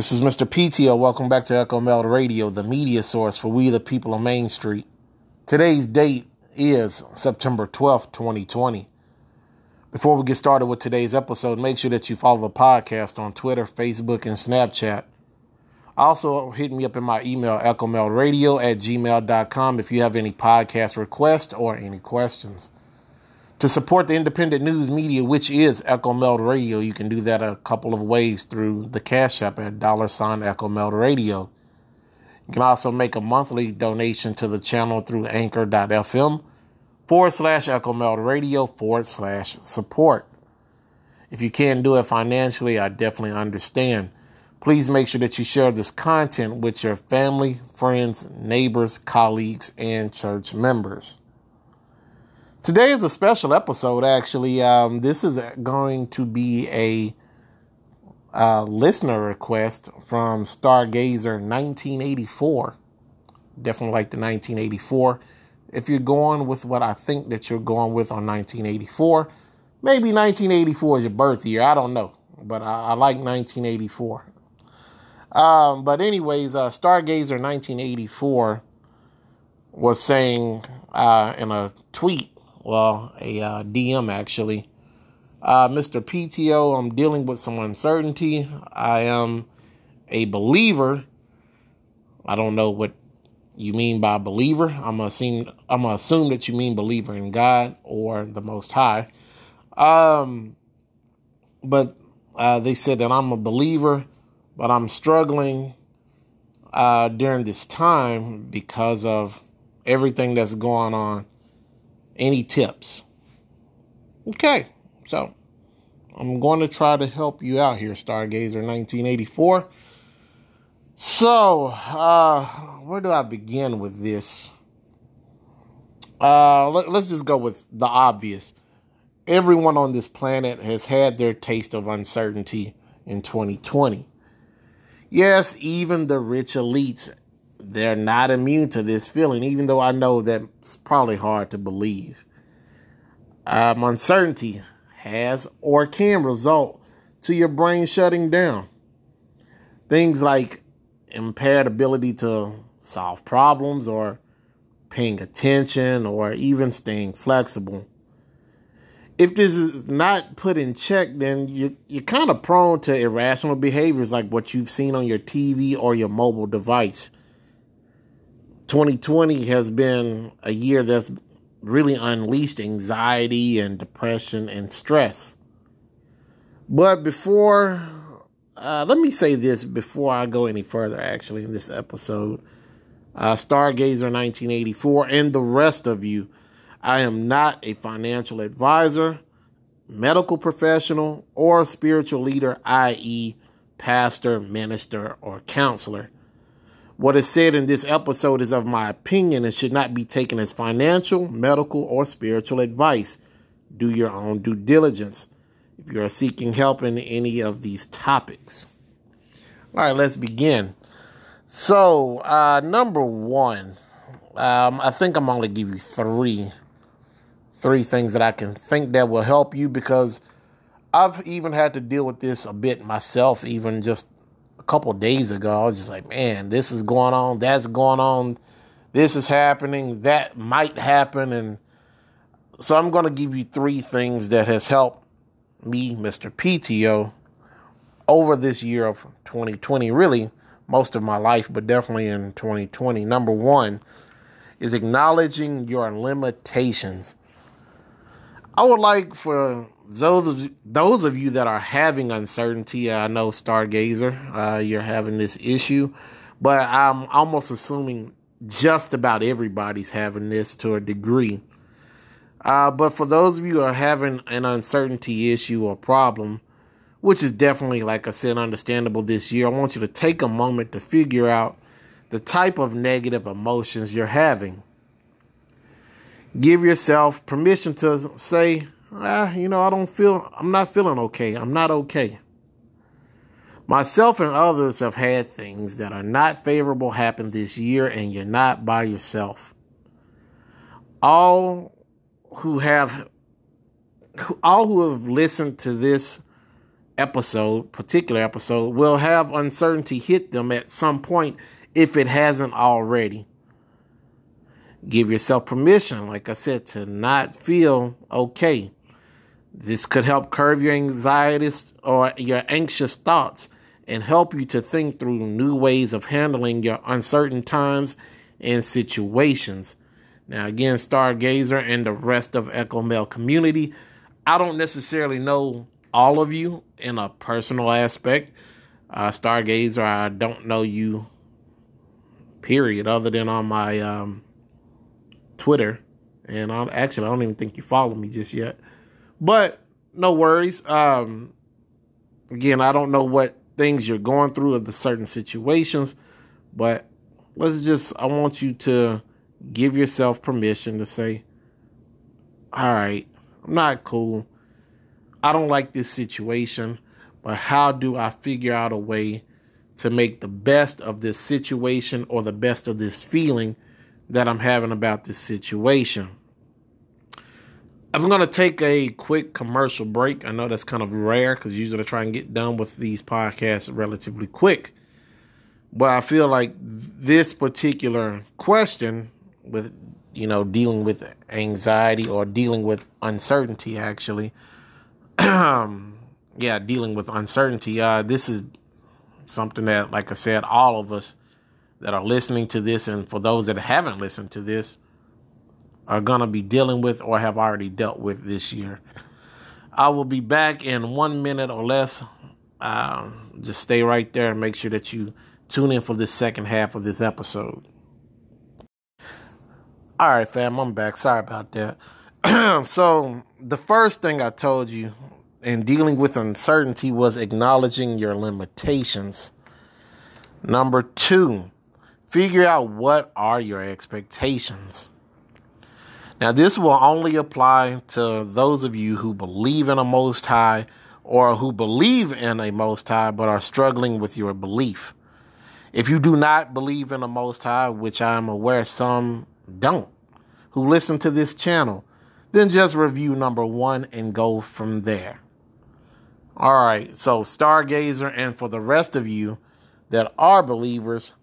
This is Mr. PTO. Welcome back to Echo Meld Radio, the media source for we the people of Main Street. Today's date is September 12th, 2020. Before we get started with today's episode, make sure that you follow the podcast on Twitter, Facebook, and Snapchat. Also, hit me up in my email, echomeldradio at gmail.com if you have any podcast requests or any questions. To support the independent news media, which is Echo Meld Radio, you can do that a couple of ways through the Cash App at dollar sign Echo Meld Radio. You can also make a monthly donation to the channel through anchor.fm forward slash Echo Meld Radio forward slash support. If you can't do it financially, I definitely understand. Please make sure that you share this content with your family, friends, neighbors, colleagues, and church members. Today is a special episode, actually. Um, this is going to be a listener request from Stargazer 1984. Definitely like the 1984. If you're going with what I think that you're going with on 1984, maybe 1984 is your birth year. I don't know, but I, I like 1984. Um, but anyways, uh, Stargazer 1984 was saying uh, in a tweet well, a uh, DM actually. Uh, Mr. PTO, I'm dealing with some uncertainty. I am a believer. I don't know what you mean by believer. I'm gonna assume I'm gonna assume that you mean believer in God or the Most High. Um, but uh, they said that I'm a believer, but I'm struggling uh, during this time because of everything that's going on any tips? Okay, so I'm going to try to help you out here, Stargazer 1984. So, uh, where do I begin with this? Uh, let, let's just go with the obvious. Everyone on this planet has had their taste of uncertainty in 2020. Yes, even the rich elites they're not immune to this feeling, even though I know that's probably hard to believe. Um, uncertainty has or can result to your brain shutting down. Things like impaired ability to solve problems or paying attention or even staying flexible. If this is not put in check, then you're, you're kind of prone to irrational behaviors like what you've seen on your TV or your mobile device 2020 has been a year that's really unleashed anxiety and depression and stress. But before, uh, let me say this before I go any further, actually, in this episode. Uh, Stargazer 1984 and the rest of you, I am not a financial advisor, medical professional, or spiritual leader, i.e., pastor, minister, or counselor. What is said in this episode is of my opinion and should not be taken as financial, medical, or spiritual advice. Do your own due diligence if you are seeking help in any of these topics. All right, let's begin. So, uh, number one, um, I think I'm only give you three, three things that I can think that will help you because I've even had to deal with this a bit myself, even just couple days ago. I was just like, man, this is going on, that's going on, this is happening, that might happen, and so I'm going to give you three things that has helped me, Mr. PTO, over this year of 2020. Really, most of my life, but definitely in 2020. Number one is acknowledging your limitations. I would like for those of those of you that are having uncertainty, I know Stargazer, uh, you're having this issue, but I'm almost assuming just about everybody's having this to a degree. Uh, but for those of you who are having an uncertainty issue or problem, which is definitely, like I said, understandable this year, I want you to take a moment to figure out the type of negative emotions you're having. Give yourself permission to say, ah, you know, I don't feel, I'm not feeling okay. I'm not okay. Myself and others have had things that are not favorable happen this year, and you're not by yourself. All who have, all who have listened to this episode, particular episode, will have uncertainty hit them at some point if it hasn't already. Give yourself permission, like I said, to not feel okay. This could help curb your anxieties or your anxious thoughts and help you to think through new ways of handling your uncertain times and situations. Now, again, Stargazer and the rest of Echo Meld community, I don't necessarily know all of you in a personal aspect. Uh, Stargazer, I don't know you, period, other than on my um, Twitter. And I'm, actually, I don't even think you follow me just yet. But no worries. Um, again, I don't know what things you're going through of the certain situations, but let's just, I want you to give yourself permission to say, all right, I'm not cool. I don't like this situation, but how do I figure out a way to make the best of this situation or the best of this feeling that I'm having about this situation? I'm going to take a quick commercial break. I know that's kind of rare because usually I try and get done with these podcasts relatively quick. But I feel like this particular question with, you know, dealing with anxiety or dealing with uncertainty, actually, yeah, dealing with uncertainty. Uh, this is something that, like I said, all of us that are listening to this, and for those that haven't listened to this, are going to be dealing with or have already dealt with this year. I will be back in one minute or less. Uh, just stay right there and make sure that you tune in for the second half of this episode. All right, fam, I'm back. Sorry about that. so, the first thing I told you in dealing with uncertainty was acknowledging your limitations. Number two, figure out what are your expectations. Now, this will only apply to those of you who believe in a Most High or who believe in a Most High but are struggling with your belief. If you do not believe in a Most High, which I am aware some don't, who listen to this channel, then just review number one and go from there. All right, so Stargazer, and for the rest of you that are believers,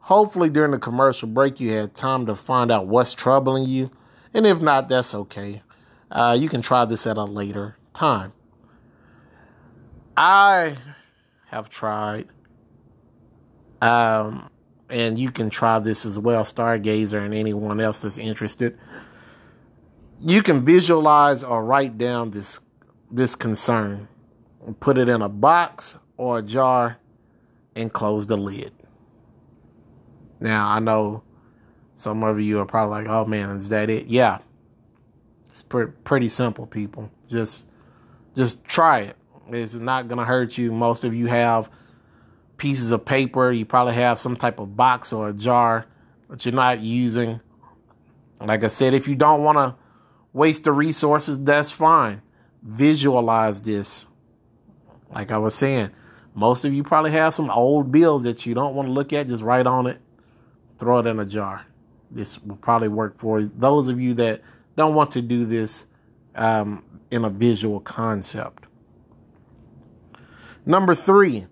hopefully during the commercial break you had time to find out what's troubling you and if not, that's okay. Uh, you can try this at a later time. I have tried, um, and you can try this as well, Stargazer and anyone else that's interested. You can visualize or write down this this concern, and put it in a box or a jar, and close the lid. Now I know some of you are probably like, "Oh man, is that it?" Yeah, it's pre- pretty simple, people. Just just try it. It's not gonna hurt you. Most of you have pieces of paper. You probably have some type of box or a jar that you're not using. Like I said, if you don't want to waste the resources, that's fine. Visualize this. Like I was saying, most of you probably have some old bills that you don't want to look at. Just write on it, throw it in a jar this will probably work for those of you that don't want to do this um, in a visual concept. Number three,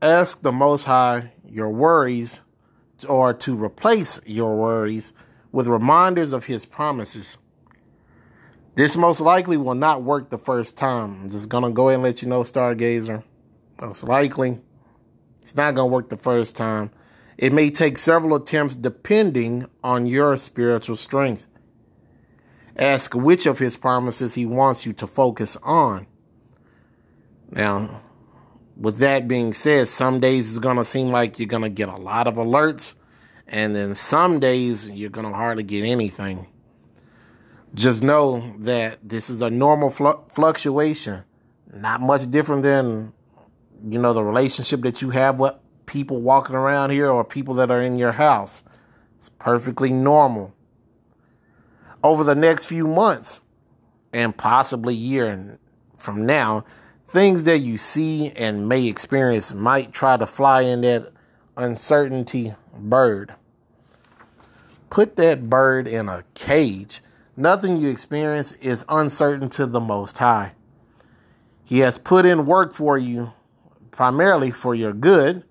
ask the Most High your worries or to replace your worries with reminders of His promises. This most likely will not work the first time. I'm just going to go ahead and let you know, Stargazer. Most likely, it's not going to work the first time. It may take several attempts depending on your spiritual strength. Ask which of his promises he wants you to focus on. Now, with that being said, some days it's going to seem like you're going to get a lot of alerts, and then some days you're going to hardly get anything. Just know that this is a normal fl- fluctuation, not much different than you know the relationship that you have with people walking around here or people that are in your house. It's perfectly normal. Over the next few months and possibly year from now, things that you see and may experience might try to fly in that uncertainty bird. Put that bird in a cage. Nothing you experience is uncertain to the Most High. He has put in work for you, primarily for your good,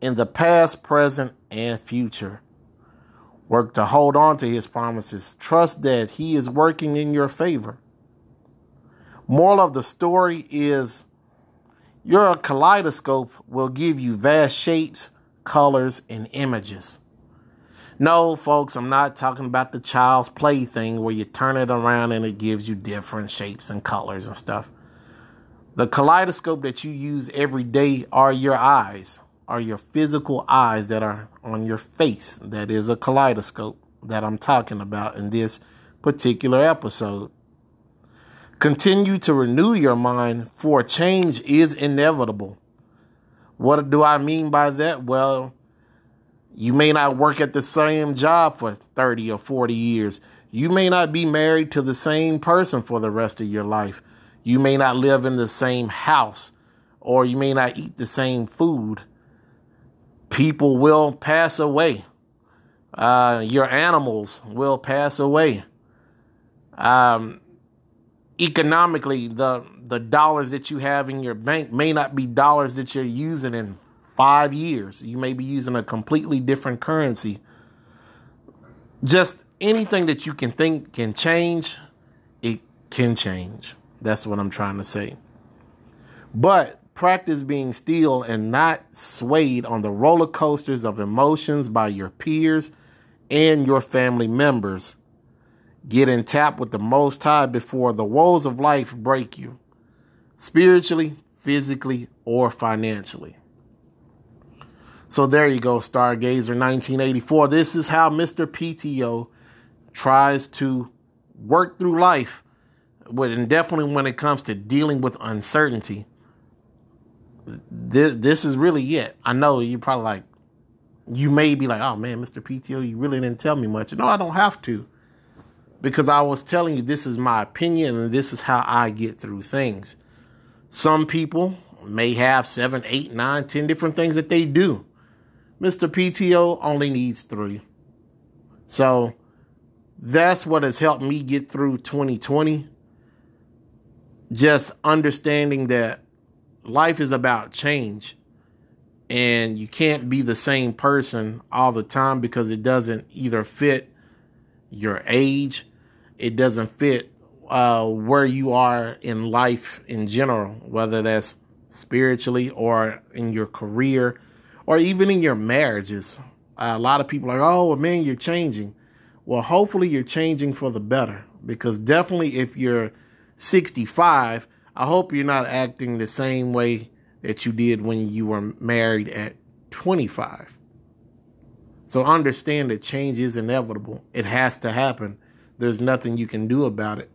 in the past, present, and future. Work to hold on to his promises. Trust that he is working in your favor. Moral of the story is your kaleidoscope will give you vast shapes, colors, and images. No, folks, I'm not talking about the child's play thing where you turn it around and it gives you different shapes and colors and stuff. The kaleidoscope that you use every day are your eyes, are your physical eyes that are on your face. That is a kaleidoscope that I'm talking about in this particular episode. Continue to renew your mind, for change is inevitable. What do I mean by that? Well, you may not work at the same job for 30 or 40 years. You may not be married to the same person for the rest of your life. You may not live in the same house or you may not eat the same food. People will pass away. Uh, your animals will pass away. Um, economically, the the dollars that you have in your bank may not be dollars that you're using in five years. You may be using a completely different currency. Just anything that you can think can change, it can change. That's what I'm trying to say. But practice being still and not swayed on the roller coasters of emotions by your peers and your family members. Get in tap with the Most High before the woes of life break you, spiritually, physically, or financially. So there you go, Stargazer 1984. This is how Mr. PTO tries to work through life, and definitely when it comes to dealing with uncertainty. This, this is really it. I know you probably like, you may be like, oh man, Mr. PTO, you really didn't tell me much. No, I don't have to. Because I was telling you this is my opinion and this is how I get through things. Some people may have seven, eight, nine, ten different things that they do. Mr. PTO only needs three. So that's what has helped me get through 2020. Just understanding that life is about change and you can't be the same person all the time because it doesn't either fit your age, it doesn't fit uh, where you are in life in general, whether that's spiritually or in your career or even in your marriages. Uh, a lot of people are like, oh, man, you're changing. Well, hopefully you're changing for the better because definitely if you're 65, I hope you're not acting the same way that you did when you were married at 25. So understand that change is inevitable. It has to happen. There's nothing you can do about it.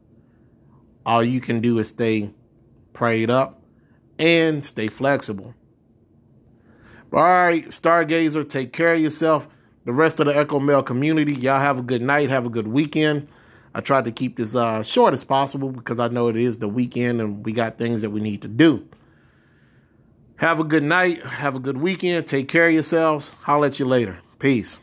All you can do is stay prayed up and stay flexible. All right, Stargazer, take care of yourself. The rest of the Echo Meld community, y'all have a good night. Have a good weekend. I tried to keep this uh, short as possible because I know it is the weekend and we got things that we need to do. Have a good night. Have a good weekend. Take care of yourselves. I'll let you later. Peace.